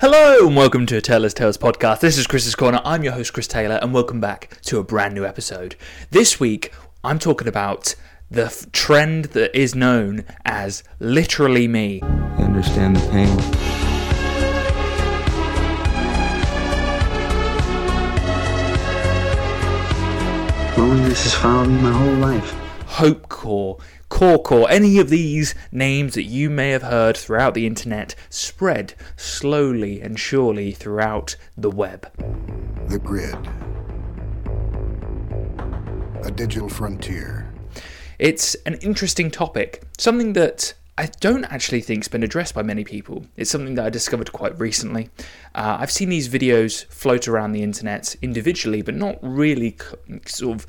Hello and welcome to a Taylor's Tales podcast. This is Chris's Corner. I'm your host, Chris Taylor, and welcome back to a brand new episode. This week, I'm talking about the f- trend that is known as literally me. I understand the pain. Loneliness has followed me my whole life. Hope Core, Core, any of these names that you may have heard throughout the internet spread slowly and surely throughout the web. The Grid. A digital frontier. It's an interesting topic, something that I don't actually think's been addressed by many people. It's something that I discovered quite recently. Uh, I've seen these videos float around the internet individually, but not really co- sort of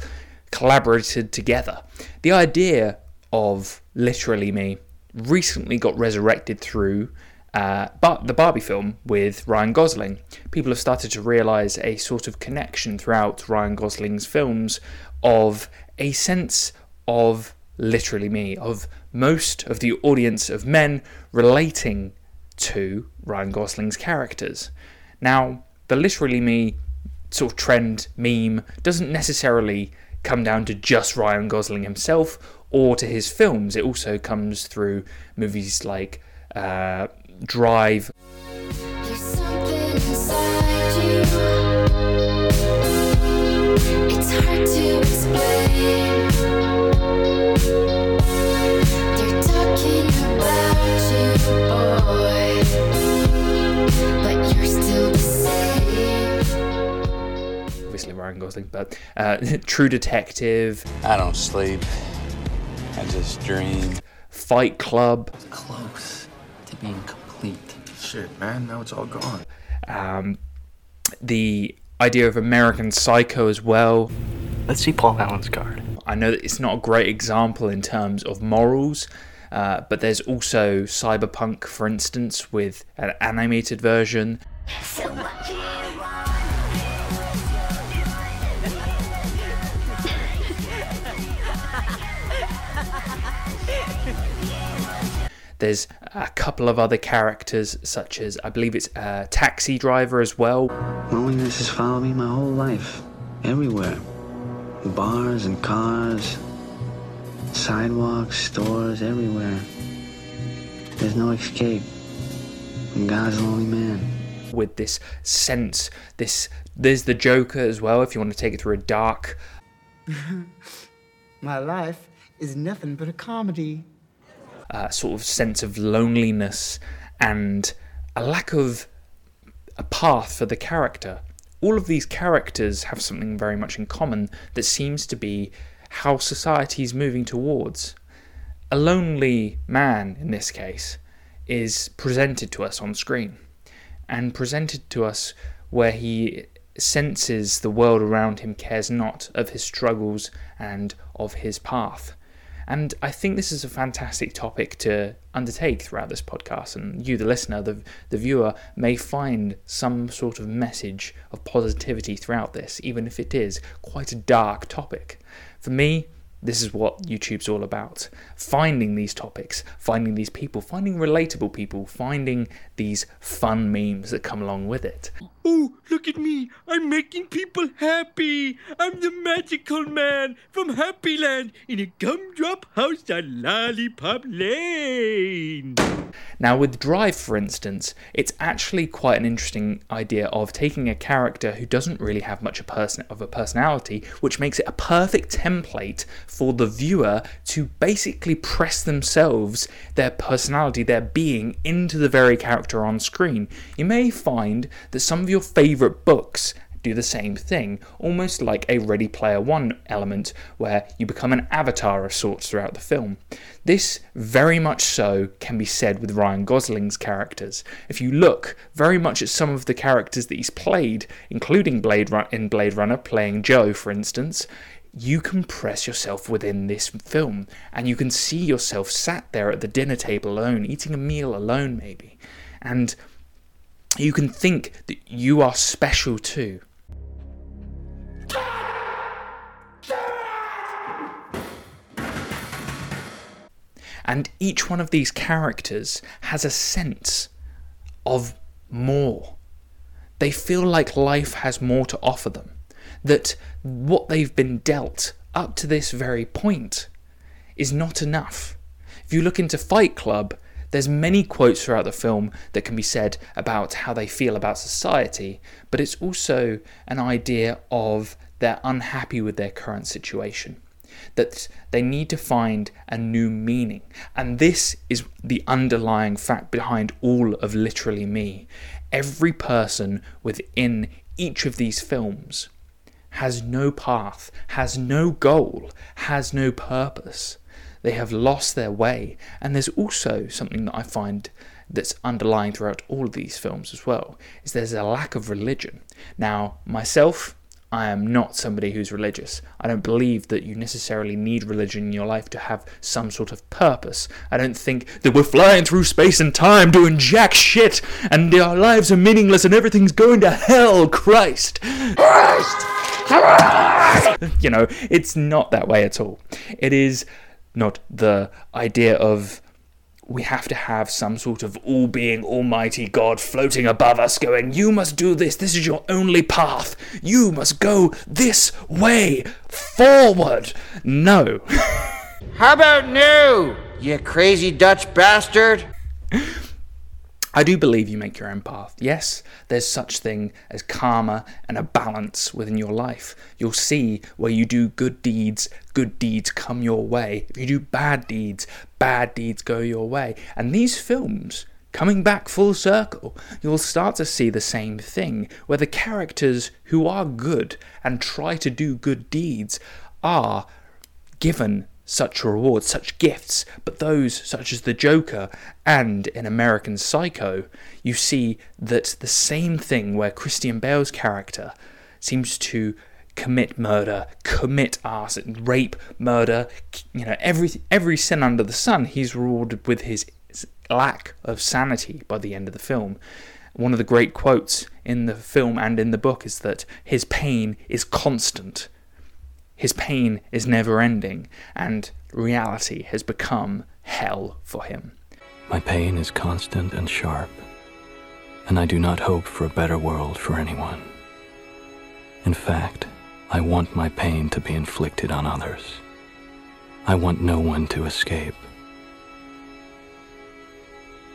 collaborated together. The idea of literally me recently got resurrected through uh, but the Barbie film with Ryan Gosling. People have started to realize a sort of connection throughout Ryan Gosling's films of a sense of literally me, of most of the audience of men relating to Ryan Gosling's characters. Now, the literally me sort of trend meme doesn't necessarily come down to just Ryan Gosling himself or to his films. It also comes through movies like uh, Drive, There's something inside you. It's hard to explain. They're talking about you, boy, but you're still the same. obviously Ryan Gosling, but uh, True Detective, I don't sleep. I just dream. Fight Club, close to being complete. Shit, man, now it's all gone. um, the idea of American Psycho as well. Let's see Paul Allen's card. I know that it's not a great example in terms of morals, uh, but there's also Cyberpunk, for instance, with an animated version. There's a couple of other characters, such as I believe it's a taxi driver as well. Loneliness has followed me my whole life. Everywhere. Bars and cars, sidewalks, stores, everywhere. There's no escape. I'm God's lonely man. with this sense this there's the joker as well if you want to take it through a dark My life is nothing but a comedy. Uh, sort of sense of loneliness and a lack of a path for the character all of these characters have something very much in common that seems to be how society is moving towards a lonely man in this case is presented to us on screen and presented to us where he senses the world around him cares not of his struggles and of his path. And I think this is a fantastic topic to undertake throughout this podcast. And you, the listener, the, the viewer, may find some sort of message of positivity throughout this, even if it is quite a dark topic. For me, this is what YouTube's all about. Finding these topics, finding these people, finding relatable people, finding these fun memes that come along with it. Oh, look at me. I'm making people happy. I'm the magical man from Happy Land in a gumdrop house on Lollipop Lane. Now, with Drive, for instance, it's actually quite an interesting idea of taking a character who doesn't really have much a person- of a personality, which makes it a perfect template for the viewer to basically press themselves, their personality, their being, into the very character on screen. You may find that some your favourite books do the same thing, almost like a Ready Player One element, where you become an avatar of sorts throughout the film. This very much so can be said with Ryan Gosling's characters. If you look very much at some of the characters that he's played, including Blade Run- in Blade Runner, playing Joe, for instance, you can press yourself within this film and you can see yourself sat there at the dinner table alone, eating a meal alone, maybe. And you can think that you are special too. And each one of these characters has a sense of more. They feel like life has more to offer them. That what they've been dealt up to this very point is not enough. If you look into Fight Club, there's many quotes throughout the film that can be said about how they feel about society, but it's also an idea of they're unhappy with their current situation. That they need to find a new meaning. And this is the underlying fact behind all of Literally Me. Every person within each of these films has no path, has no goal, has no purpose. They have lost their way. And there's also something that I find that's underlying throughout all of these films as well is there's a lack of religion. Now, myself, I am not somebody who's religious. I don't believe that you necessarily need religion in your life to have some sort of purpose. I don't think that we're flying through space and time doing jack shit and our lives are meaningless and everything's going to hell. Christ! Christ! Christ! you know, it's not that way at all. It is not the idea of we have to have some sort of all being almighty God floating above us going, You must do this, this is your only path, you must go this way forward. No. How about no, you crazy Dutch bastard? I do believe you make your own path. Yes, there's such thing as karma and a balance within your life. You'll see where you do good deeds, good deeds come your way. If you do bad deeds, bad deeds go your way. And these films, coming back full circle, you'll start to see the same thing, where the characters who are good and try to do good deeds are given such rewards, such gifts, but those such as the Joker and in American Psycho, you see that the same thing where Christian Bale's character seems to commit murder, commit arson, rape, murder, you know, every every sin under the sun, he's rewarded with his lack of sanity by the end of the film. One of the great quotes in the film and in the book is that his pain is constant his pain is never ending, and reality has become hell for him. My pain is constant and sharp, and I do not hope for a better world for anyone. In fact, I want my pain to be inflicted on others. I want no one to escape.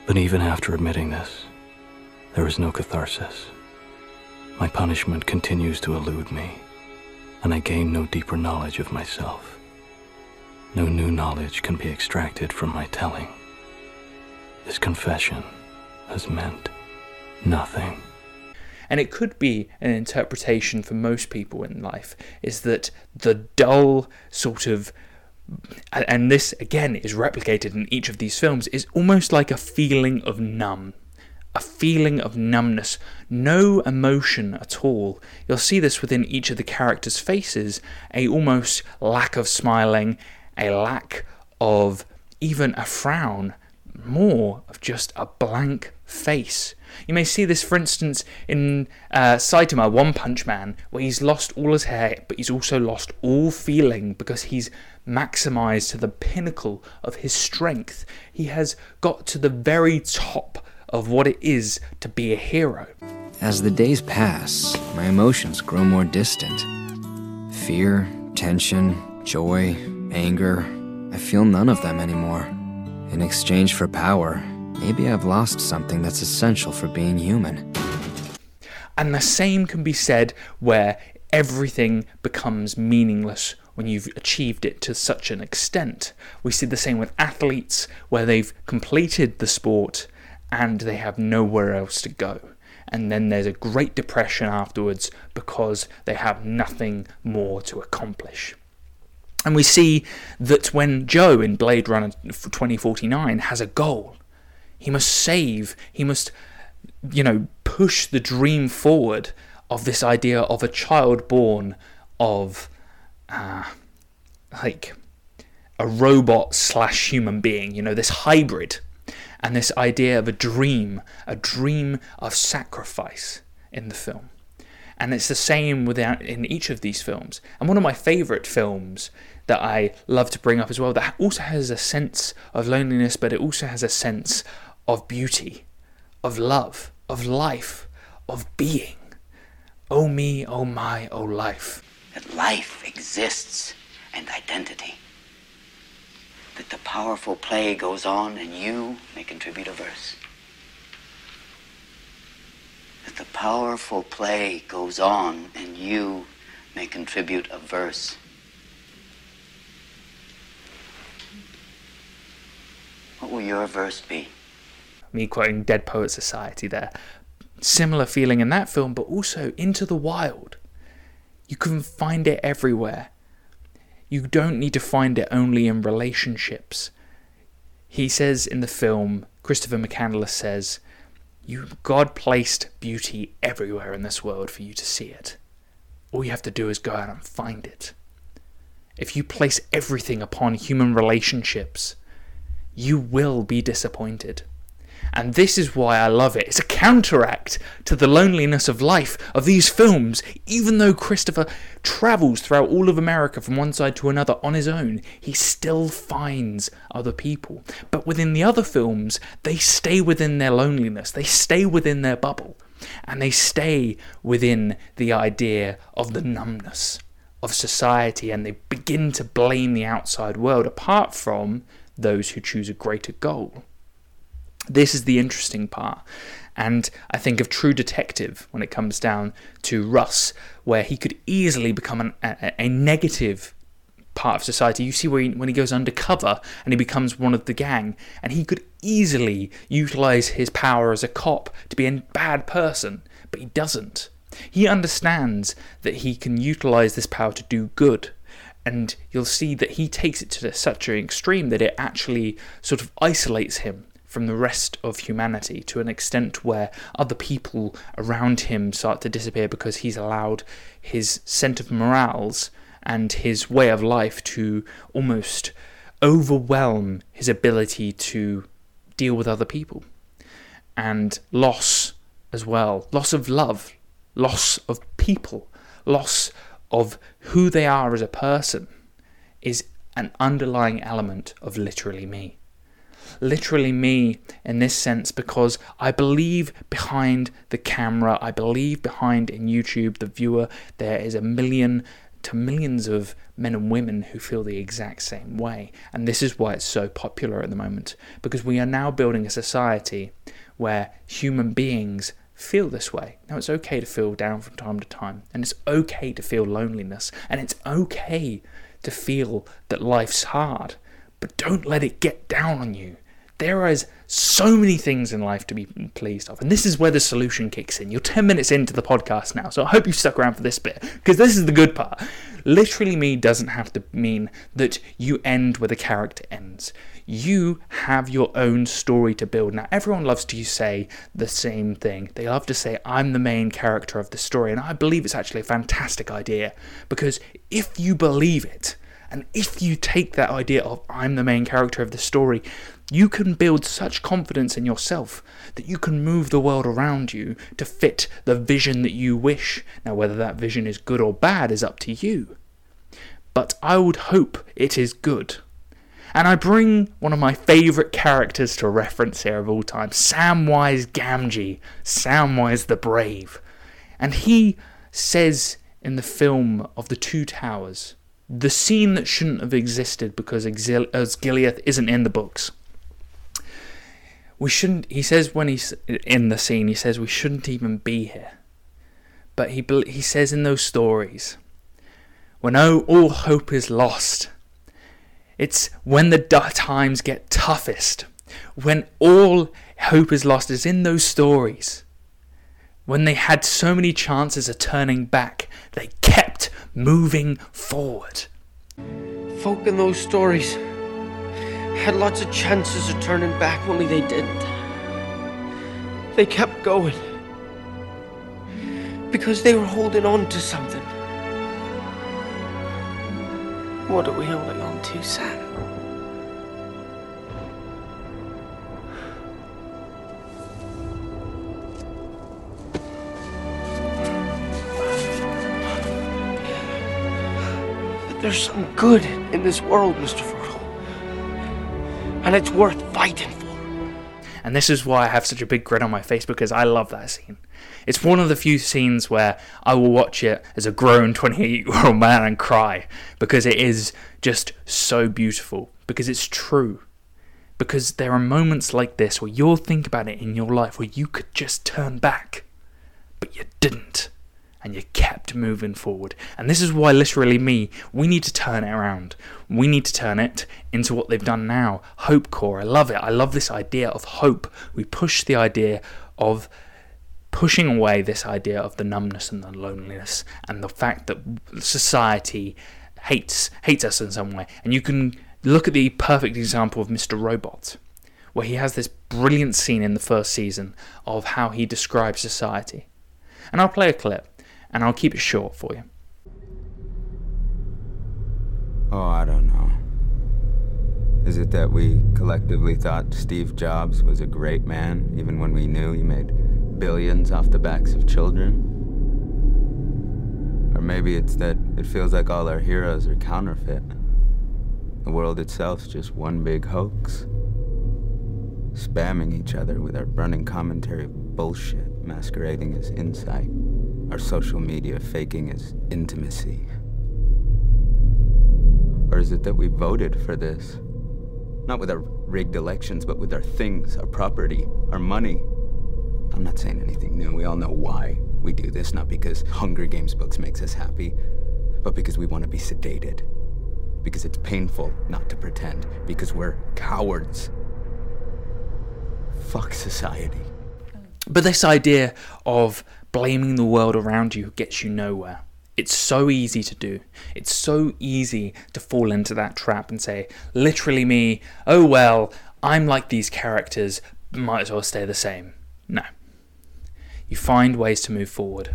But even after admitting this, there is no catharsis. My punishment continues to elude me and I gain no deeper knowledge of myself. No new knowledge can be extracted from my telling. This confession has meant nothing. And it could be an interpretation for most people in life is that the dull sort of and this again is replicated in each of these films is almost like a feeling of numb a feeling of numbness, no emotion at all. You'll see this within each of the characters' faces, a almost lack of smiling, a lack of even a frown, more of just a blank face. You may see this, for instance, in uh, Saitama, One Punch Man, where he's lost all his hair, but he's also lost all feeling because he's maximized to the pinnacle of his strength. He has got to the very top of what it is to be a hero. As the days pass, my emotions grow more distant. Fear, tension, joy, anger, I feel none of them anymore. In exchange for power, maybe I've lost something that's essential for being human. And the same can be said where everything becomes meaningless when you've achieved it to such an extent. We see the same with athletes where they've completed the sport and they have nowhere else to go. And then there's a great depression afterwards because they have nothing more to accomplish. And we see that when Joe in Blade Runner 2049 has a goal, he must save, he must, you know, push the dream forward of this idea of a child born of, uh, like, a robot slash human being, you know, this hybrid and this idea of a dream, a dream of sacrifice in the film. And it's the same without in each of these films. And one of my favorite films that I love to bring up as well that also has a sense of loneliness, but it also has a sense of beauty, of love, of life, of being. Oh me, oh my, oh life. That life exists and identity. That the powerful play goes on and you may contribute a verse. That the powerful play goes on and you may contribute a verse. What will your verse be? Me quoting Dead Poet Society there. Similar feeling in that film, but also Into the Wild. You can find it everywhere. You don't need to find it only in relationships. He says in the film, Christopher McCandless says, you, God placed beauty everywhere in this world for you to see it. All you have to do is go out and find it. If you place everything upon human relationships, you will be disappointed. And this is why I love it. It's a counteract to the loneliness of life of these films. Even though Christopher travels throughout all of America from one side to another on his own, he still finds other people. But within the other films, they stay within their loneliness, they stay within their bubble, and they stay within the idea of the numbness of society, and they begin to blame the outside world apart from those who choose a greater goal. This is the interesting part. And I think of True Detective when it comes down to Rust, where he could easily become an, a, a, negative part of society. You see he, when he goes undercover and he becomes one of the gang, and he could easily utilize his power as a cop to be a bad person, but he doesn't. He understands that he can utilize this power to do good. And you'll see that he takes it to such an extreme that it actually sort of isolates him from the rest of humanity to an extent where other people around him start to disappear because he's allowed his scent of morals and his way of life to almost overwhelm his ability to deal with other people. And loss as well. Loss of love, loss of people, loss of who they are as a person is an underlying element of literally me literally me in this sense because I believe behind the camera, I believe behind in YouTube, the viewer, there is a million to millions of men and women who feel the exact same way. And this is why it's so popular at the moment because we are now building a society where human beings feel this way. Now, it's okay to feel down from time to time, and it's okay to feel loneliness, and it's okay to feel that life's hard, but don't let it get down on you. There is so many things in life to be pleased of. And this is where the solution kicks in. You're 10 minutes into the podcast now, so I hope you've stuck around for this bit, because this is the good part. Literally me doesn't have to mean that you end where the character ends. You have your own story to build. Now, everyone loves to say the same thing. They love to say, I'm the main character of the story. And I believe it's actually a fantastic idea, because if you believe it, and if you take that idea of I'm the main character of the story, you can build such confidence in yourself that you can move the world around you to fit the vision that you wish. Now, whether that vision is good or bad is up to you. But I would hope it is good. And I bring one of my favourite characters to reference here of all time Samwise Gamgee, Samwise the Brave. And he says in the film of The Two Towers, the scene that shouldn't have existed because Osgiliath isn't in the books. We shouldn't he says when he's in the scene he says we shouldn't even be here. But he he says in those stories when oh, all hope is lost it's when the times get toughest when all hope is lost is in those stories. When they had so many chances of turning back they kept moving forward folk in those stories had lots of chances of turning back, only they didn't. They kept going. Because they were holding on to something. What are we holding on to, Sam? There's some good in this world, Mr. Frodo and it's worth fighting for. And this is why I have such a big grin on my face because I love that scene. It's one of the few scenes where I will watch it as a grown 28 year old man and cry because it is just so beautiful, because it's true. Because there are moments like this where you'll think about it in your life where you could just turn back, but you didn't. And you kept moving forward. And this is why, literally, me, we need to turn it around. We need to turn it into what they've done now Hope Core. I love it. I love this idea of hope. We push the idea of pushing away this idea of the numbness and the loneliness and the fact that society hates hates us in some way. And you can look at the perfect example of Mr. Robot, where he has this brilliant scene in the first season of how he describes society. And I'll play a clip and I'll keep it short for you. Oh, I don't know. Is it that we collectively thought Steve Jobs was a great man, even when we knew he made billions off the backs of children? Or maybe it's that it feels like all our heroes are counterfeit. The world itself's just one big hoax. Spamming each other with our burning commentary of bullshit masquerading as insight. Our social media faking is intimacy. Or is it that we voted for this? Not with our rigged elections, but with our things, our property, our money. I'm not saying anything new. We all know why we do this, not because Hunger Games books makes us happy, but because we want to be sedated. Because it's painful not to pretend. Because we're cowards. Fuck society. But this idea of blaming the world around you gets you nowhere. It's so easy to do. It's so easy to fall into that trap and say, literally, me, oh well, I'm like these characters, might as well stay the same. No. You find ways to move forward.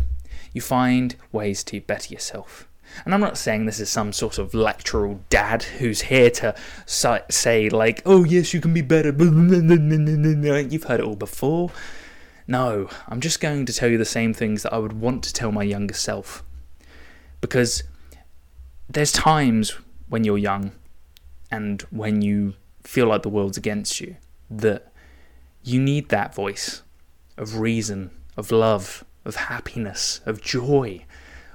You find ways to better yourself. And I'm not saying this is some sort of lectural dad who's here to say, like, oh, yes, you can be better. You've heard it all before. No, I'm just going to tell you the same things that I would want to tell my younger self. Because there's times when you're young and when you feel like the world's against you that you need that voice of reason, of love, of happiness, of joy,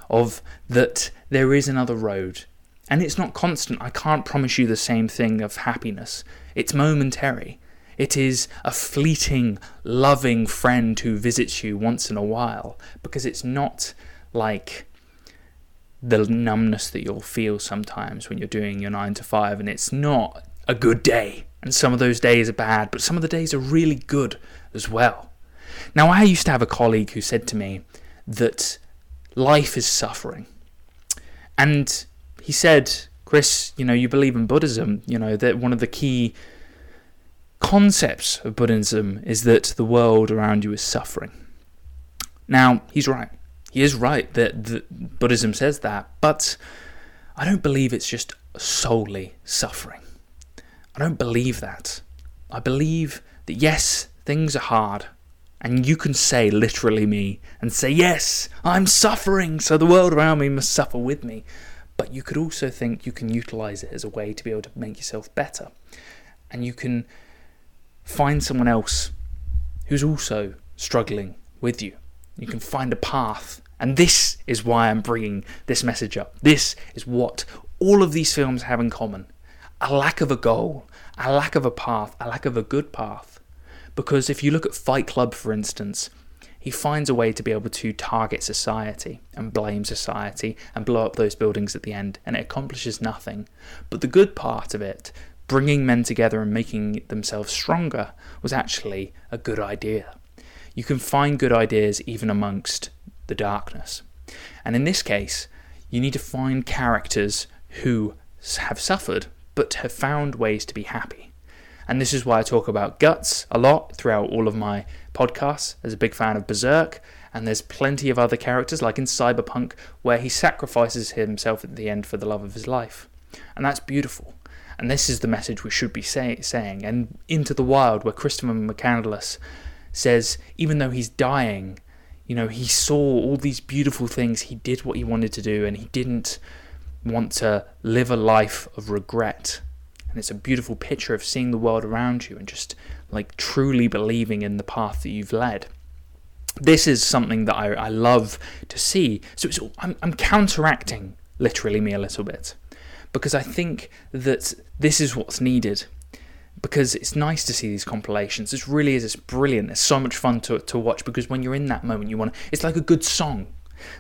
of that there is another road. And it's not constant. I can't promise you the same thing of happiness. It's momentary. It is a fleeting, loving friend who visits you once in a while because it's not like the numbness that you'll feel sometimes when you're doing your 9 to 5 and it's not a good day. And some of those days are bad, but some of the days are really good as well. Now, I used to have a colleague who said to me that life is suffering. And he said, Chris, you know, you believe in Buddhism, you know, that one of the key concepts of Buddhism is that the world around you is suffering. Now, he's right. He is right that, that Buddhism says that, but I don't believe it's just solely suffering. I don't believe that. I believe that yes, things are hard, and you can say literally me and say, yes, I'm suffering, so the world around me must suffer with me. But you could also think you can utilize it as a way to be able to make yourself better. And you can find someone else who's also struggling with you. You can find a path. And this is why I'm bringing this message up. This is what all of these films have in common a lack of a goal, a lack of a path, a lack of a good path. Because if you look at Fight Club, for instance, he finds a way to be able to target society and blame society and blow up those buildings at the end, and it accomplishes nothing. But the good part of it bringing men together and making themselves stronger was actually a good idea. You can find good ideas even amongst the darkness. And in this case, you need to find characters who have suffered but have found ways to be happy. And this is why I talk about Guts a lot throughout all of my podcasts. As a big fan of Berserk, and there's plenty of other characters, like in Cyberpunk, where he sacrifices himself at the end for the love of his life. And that's beautiful. And this is the message we should be say, saying. And Into the Wild, where Christopher McCandless says, even though he's dying, you know, he saw all these beautiful things, he did what he wanted to do, and he didn't want to live a life of regret. and it's a beautiful picture of seeing the world around you and just like truly believing in the path that you've led this is something that I, I love to see. So I'm, I'm counteracting literally me a little bit because I think that this is what's needed. Because it's nice to see these compilations. This really is. It's brilliant. It's so much fun to, to watch because when you're in that moment, you want. to It's like a good song.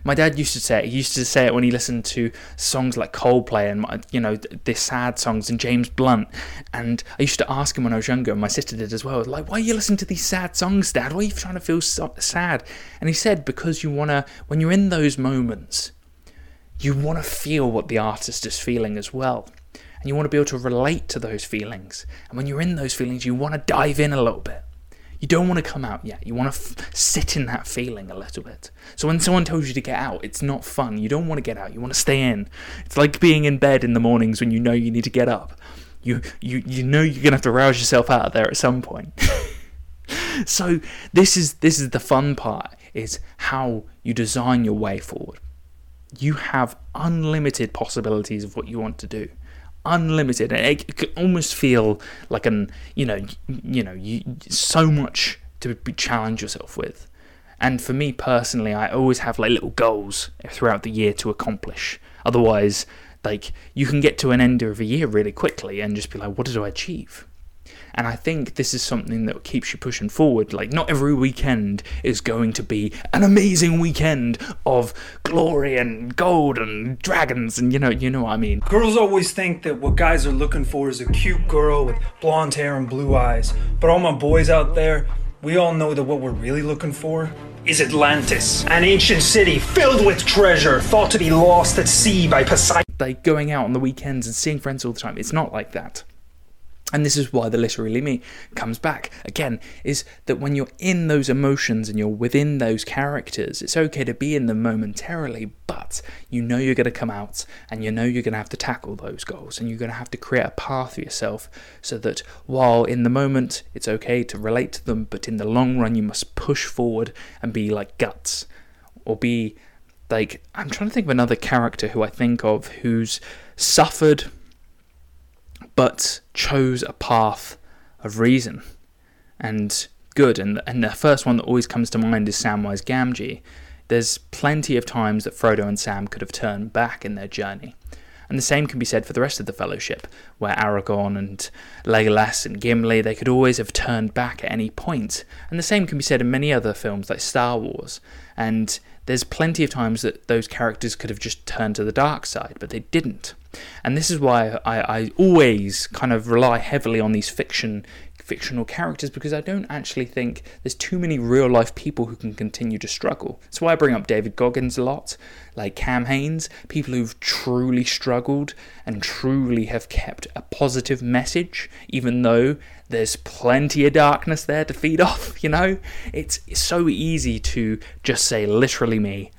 My dad used to say it. He used to say it when he listened to songs like Coldplay and you know the sad songs and James Blunt. And I used to ask him when I was younger, and my sister did as well. Like, why are you listening to these sad songs, Dad? Why are you trying to feel so sad? And he said because you wanna, when you're in those moments, you want to feel what the artist is feeling as well. And you want to be able to relate to those feelings. And when you're in those feelings, you want to dive in a little bit. You don't want to come out yet. You want to f- sit in that feeling a little bit. So when someone tells you to get out, it's not fun. You don't want to get out. You want to stay in. It's like being in bed in the mornings when you know you need to get up. You you you know you're gonna have to rouse yourself out of there at some point. so this is this is the fun part is how you design your way forward. You have unlimited possibilities of what you want to do unlimited. It, it can almost feel like an you know you know you, so much to challenge yourself with. And for me personally, I always have like little goals throughout the year to accomplish. Otherwise, like you can get to an end of a year really quickly and just be like, what did I achieve? And I think this is something that keeps you pushing forward. Like, not every weekend is going to be an amazing weekend of glory and gold and dragons, and you know, you know what I mean. Girls always think that what guys are looking for is a cute girl with blonde hair and blue eyes. But all my boys out there, we all know that what we're really looking for is Atlantis, an ancient city filled with treasure, thought to be lost at sea by Poseidon. Like going out on the weekends and seeing friends all the time. It's not like that and this is why the literally me comes back again is that when you're in those emotions and you're within those characters it's okay to be in them momentarily but you know you're going to come out and you know you're going to have to tackle those goals and you're going to have to create a path for yourself so that while in the moment it's okay to relate to them but in the long run you must push forward and be like Guts or be like i'm trying to think of another character who i think of who's suffered but chose a path of reason and good. And, and the first one that always comes to mind is Samwise Gamgee. There's plenty of times that Frodo and Sam could have turned back in their journey. And the same can be said for the rest of the Fellowship, where Aragorn and Legolas and Gimli, they could always have turned back at any point. And the same can be said in many other films like Star Wars. And there's plenty of times that those characters could have just turned to the dark side, but they didn't. And this is why I, I always kind of rely heavily on these fiction fictional characters because I don't actually think there's too many real life people who can continue to struggle. That's why I bring up David Goggins a lot, like Cam Hanes, people who've truly struggled and truly have kept a positive message, even though there's plenty of darkness there to feed off, you know? It's, it's so easy to just say, literally me,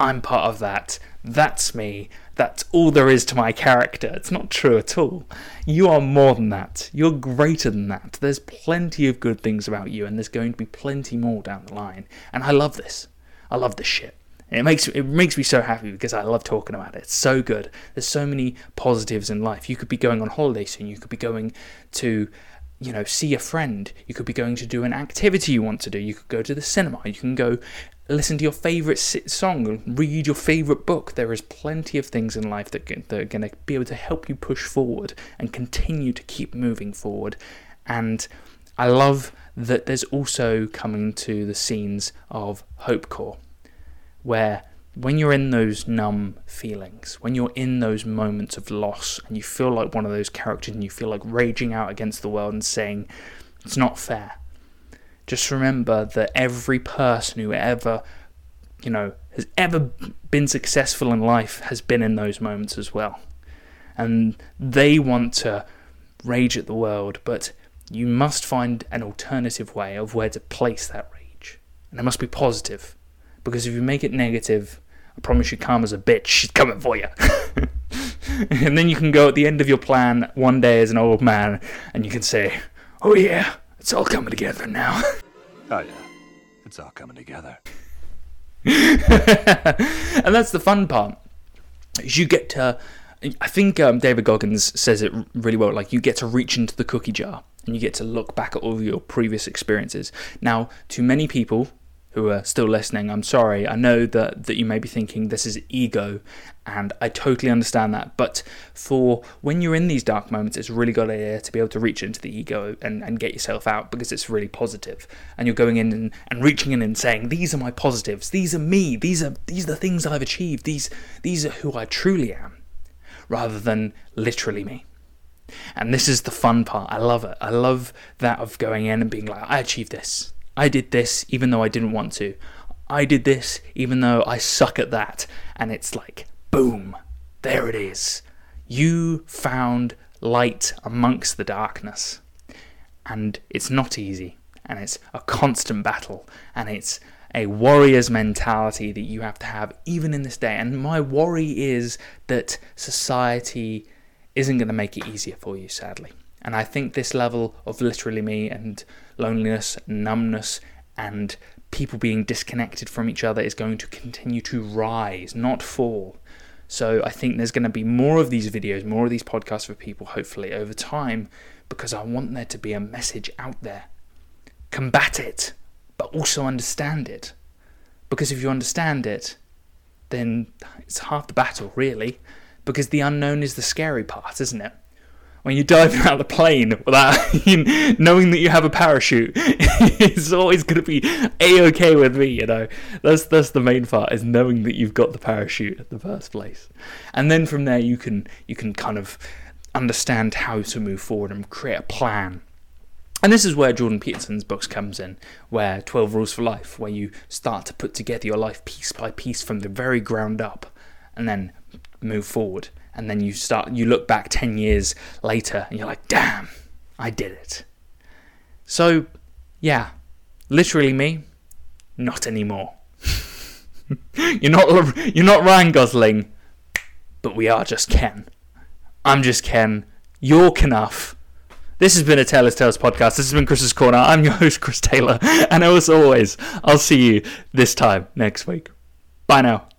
I'm part of that, that's me, that's all there is to my character. It's not true at all. You are more than that. You're greater than that. There's plenty of good things about you, and there's going to be plenty more down the line. And I love this. I love this shit. it makes it makes me so happy because I love talking about it. It's so good. There's so many positives in life. You could be going on holiday soon. You could be going to you know, see a friend. You could be going to do an activity you want to do. You could go to the cinema. You can go listen to your favorite song, read your favorite book. There is plenty of things in life that, that are going to be able to help you push forward and continue to keep moving forward. And I love that there's also coming to the scenes of Hope Core, where when you're in those numb feelings, when you're in those moments of loss and you feel like one of those characters and you feel like raging out against the world and saying, it's not fair, just remember that every person who ever, you know, has ever been successful in life has been in those moments as well. And they want to rage at the world, but you must find an alternative way of where to place that rage. And it must be positive. Because if you make it negative, I promise you Karma's a bitch. She's coming for you. and then you can go at the end of your plan one day as an old man and you can say, Oh yeah, it's all coming together now. oh, yeah. It's all coming together. and that's the fun part. Is you get to I think um, David Goggins says it really well. Like you get to reach into the cookie jar and you get to look back at all your previous experiences. Now, to many people who are still listening, I'm sorry. I know that that you may be thinking this is ego, and I totally understand that. But for when you're in these dark moments, it's really good idea to be able to reach into the ego and, and get yourself out because it's really positive. And you're going in and, and reaching in and saying, These are my positives, these are me, these are these are the things I've achieved, these these are who I truly am, rather than literally me. And this is the fun part. I love it. I love that of going in and being like, I achieved this. I did this even though I didn't want to. I did this even though I suck at that. And it's like, boom, there it is. You found light amongst the darkness. And it's not easy. And it's a constant battle. And it's a warrior's mentality that you have to have even in this day. And my worry is that society isn't going to make it easier for you, sadly. And I think this level of literally me and loneliness, numbness, and people being disconnected from each other is going to continue to rise, not fall. So I think there's going to be more of these videos, more of these podcasts for people, hopefully, over time, because I want there to be a message out there. Combat it, but also understand it. Because if you understand it, then it's half the battle, really. Because the unknown is the scary part, isn't it? When you're diving out of the plane without knowing that you have a parachute, it's always going to be a okay with me. You know, that's that's the main part is knowing that you've got the parachute at the first place, and then from there you can you can kind of understand how to move forward and create a plan. And this is where Jordan Peterson's books comes in, where 12 Rules for Life, where you start to put together your life piece by piece from the very ground up, and then move forward and then you start you look back 10 years later and you're like damn i did it so yeah literally me not anymore you're not you're not ryan gosling but we are just ken i'm just ken you're enough this has been a Taylor's Tales podcast. This has been Chris's Corner. I'm your host, Chris Taylor. And as always, I'll see you this time next week. Bye now.